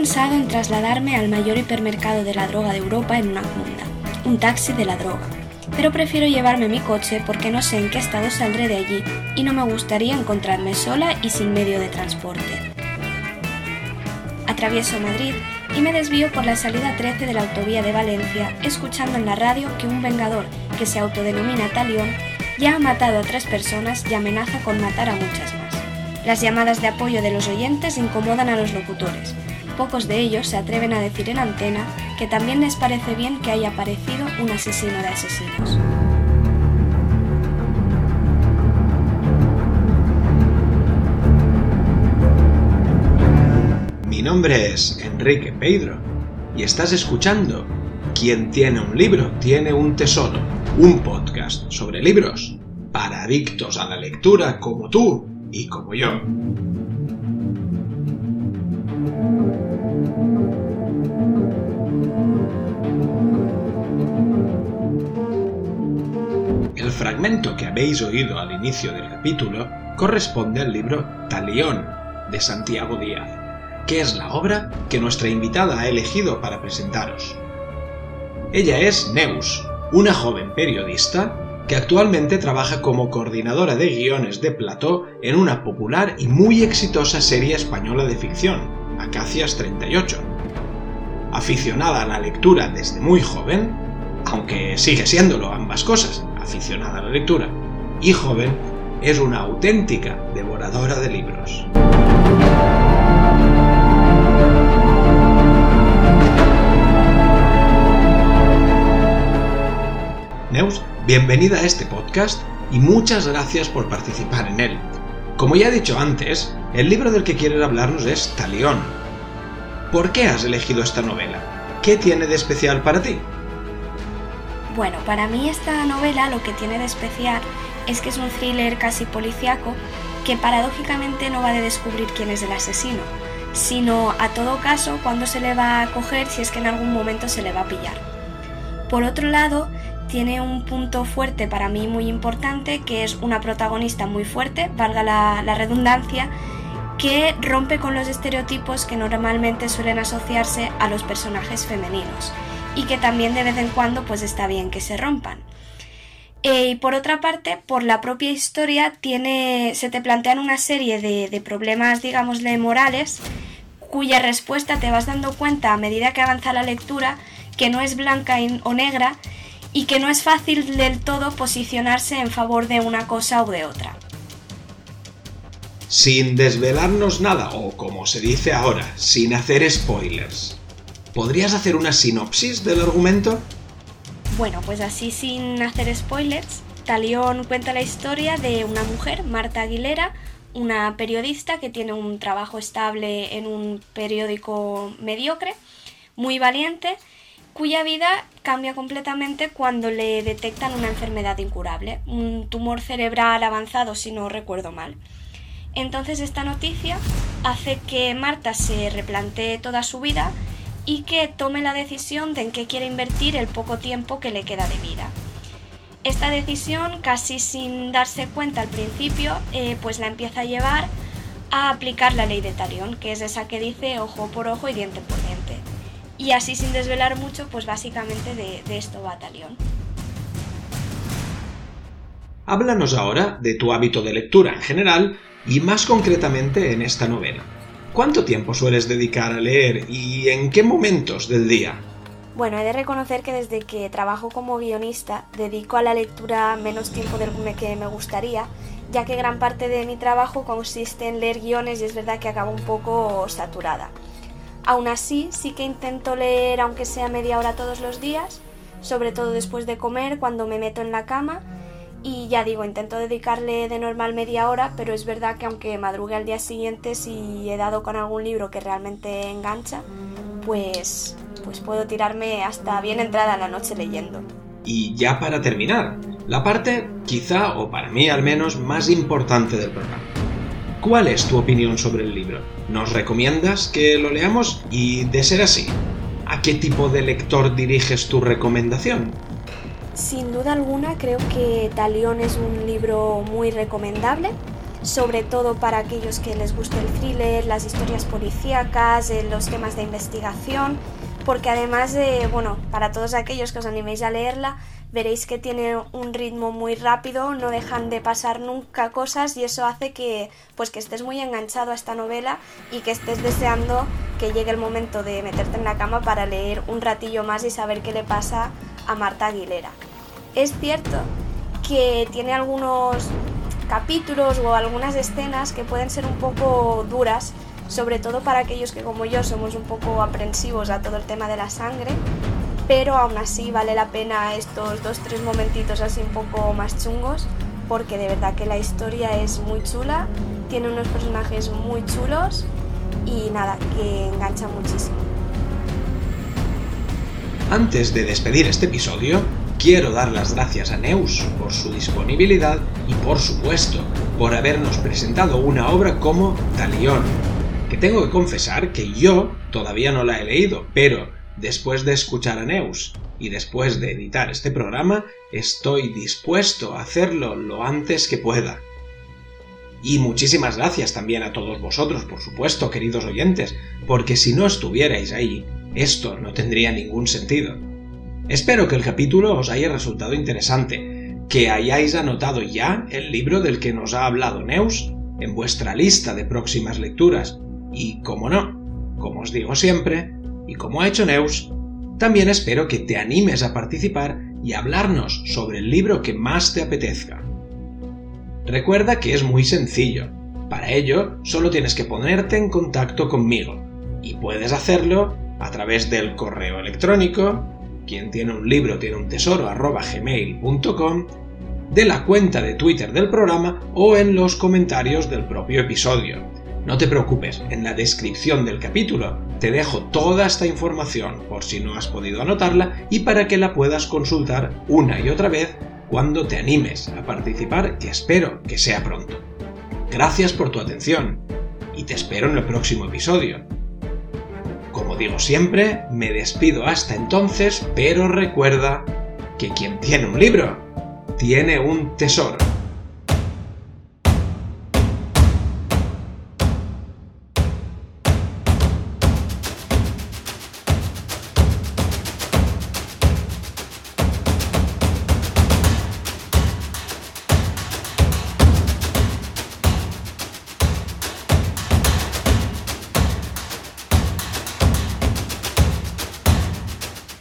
pensado en trasladarme al mayor hipermercado de la droga de Europa en una funda, un taxi de la droga, pero prefiero llevarme mi coche porque no sé en qué estado saldré de allí y no me gustaría encontrarme sola y sin medio de transporte. Atravieso Madrid y me desvío por la salida 13 de la autovía de Valencia, escuchando en la radio que un vengador que se autodenomina Talión ya ha matado a tres personas y amenaza con matar a muchas más. Las llamadas de apoyo de los oyentes incomodan a los locutores, pocos de ellos se atreven a decir en antena que también les parece bien que haya aparecido un asesino de asesinos. Mi nombre es Enrique Pedro y estás escuchando Quien tiene un libro tiene un tesoro, un podcast sobre libros para adictos a la lectura como tú y como yo. El fragmento que habéis oído al inicio del capítulo corresponde al libro Talión de Santiago Díaz, que es la obra que nuestra invitada ha elegido para presentaros. Ella es Neus, una joven periodista que actualmente trabaja como coordinadora de guiones de plató en una popular y muy exitosa serie española de ficción, Acacias 38. Aficionada a la lectura desde muy joven, aunque sigue siéndolo ambas cosas, aficionada a la lectura y joven, es una auténtica devoradora de libros. Bienvenida a este podcast y muchas gracias por participar en él. Como ya he dicho antes, el libro del que quieres hablarnos es Talión. ¿Por qué has elegido esta novela? ¿Qué tiene de especial para ti? Bueno, para mí esta novela lo que tiene de especial es que es un thriller casi policíaco que paradójicamente no va de descubrir quién es el asesino, sino a todo caso cuándo se le va a coger si es que en algún momento se le va a pillar. Por otro lado, tiene un punto fuerte para mí muy importante, que es una protagonista muy fuerte, valga la, redundancia, que rompe con los estereotipos que normalmente suelen asociarse a los personajes femeninos y que también de vez en cuando pues está bien que se rompan. Eh, y por otra parte, por la propia historia tiene, se te plantean una serie de, de problemas, digámosle, morales, cuya respuesta te vas dando cuenta a medida que avanza la lectura, que no es blanca o negra y que no es fácil del todo posicionarse en favor de una cosa o de otra. Sin desvelarnos nada, o como se dice ahora, sin hacer spoilers. ¿Podrías hacer una sinopsis del argumento? Bueno, pues así sin hacer spoilers, Talión cuenta la historia de una mujer, Marta Aguilera, una periodista que tiene un trabajo estable en un periódico mediocre, muy valiente, cuya vida cambia completamente cuando le detectan una enfermedad incurable, un tumor cerebral avanzado si no recuerdo mal. Entonces esta noticia hace que Marta se replantee toda su vida y que tome la decisión de en qué quiere invertir el poco tiempo que le queda de vida. Esta decisión, casi sin darse cuenta al principio, eh, pues la empieza a llevar a aplicar la ley de Talión, que es esa que dice ojo por ojo y diente por diente. Y así sin desvelar mucho, pues básicamente de, de esto va Talión. Háblanos ahora de tu hábito de lectura en general y más concretamente en esta novela. ¿Cuánto tiempo sueles dedicar a leer y en qué momentos del día? Bueno, he de reconocer que desde que trabajo como guionista dedico a la lectura menos tiempo del que me gustaría, ya que gran parte de mi trabajo consiste en leer guiones y es verdad que acabo un poco saturada. Aún así, sí que intento leer aunque sea media hora todos los días, sobre todo después de comer, cuando me meto en la cama, y ya digo, intento dedicarle de normal media hora, pero es verdad que aunque madrugue al día siguiente, si he dado con algún libro que realmente engancha, pues, pues puedo tirarme hasta bien entrada la noche leyendo. Y ya para terminar, la parte quizá, o para mí al menos, más importante del programa. ¿Cuál es tu opinión sobre el libro? ¿Nos recomiendas que lo leamos? Y de ser así, ¿a qué tipo de lector diriges tu recomendación? Sin duda alguna creo que Talión es un libro muy recomendable. sobre todo para aquellos que les guste el thriller, las historias policíacas, eh, los temas de investigación, porque además de, bueno, para todos aquellos que os animéis a leerla, veréis que tiene un ritmo muy rápido, no dejan de pasar nunca cosas y eso hace que pues que estés muy enganchado a esta novela y que estés deseando que llegue el momento de meterte en la cama para leer un ratillo más y saber qué le pasa a Marta Aguilera. Es cierto que tiene algunos capítulos o algunas escenas que pueden ser un poco duras, sobre todo para aquellos que como yo somos un poco aprensivos a todo el tema de la sangre, pero aún así vale la pena estos dos, tres momentitos así un poco más chungos, porque de verdad que la historia es muy chula, tiene unos personajes muy chulos y nada, que engancha muchísimo. Antes de despedir este episodio, quiero dar las gracias a Neus por su disponibilidad y por supuesto por habernos presentado una obra como Talión, que tengo que confesar que yo todavía no la he leído, pero Después de escuchar a Neus y después de editar este programa, estoy dispuesto a hacerlo lo antes que pueda. Y muchísimas gracias también a todos vosotros, por supuesto, queridos oyentes, porque si no estuvierais ahí, esto no tendría ningún sentido. Espero que el capítulo os haya resultado interesante, que hayáis anotado ya el libro del que nos ha hablado Neus en vuestra lista de próximas lecturas, y, como no, como os digo siempre, y como ha hecho Neus, también espero que te animes a participar y hablarnos sobre el libro que más te apetezca. Recuerda que es muy sencillo. Para ello, solo tienes que ponerte en contacto conmigo y puedes hacerlo a través del correo electrónico, quien tiene un libro tiene un tesoro gmail.com, de la cuenta de Twitter del programa o en los comentarios del propio episodio. No te preocupes, en la descripción del capítulo te dejo toda esta información por si no has podido anotarla y para que la puedas consultar una y otra vez cuando te animes a participar, que espero que sea pronto. Gracias por tu atención y te espero en el próximo episodio. Como digo siempre, me despido hasta entonces, pero recuerda que quien tiene un libro tiene un tesoro.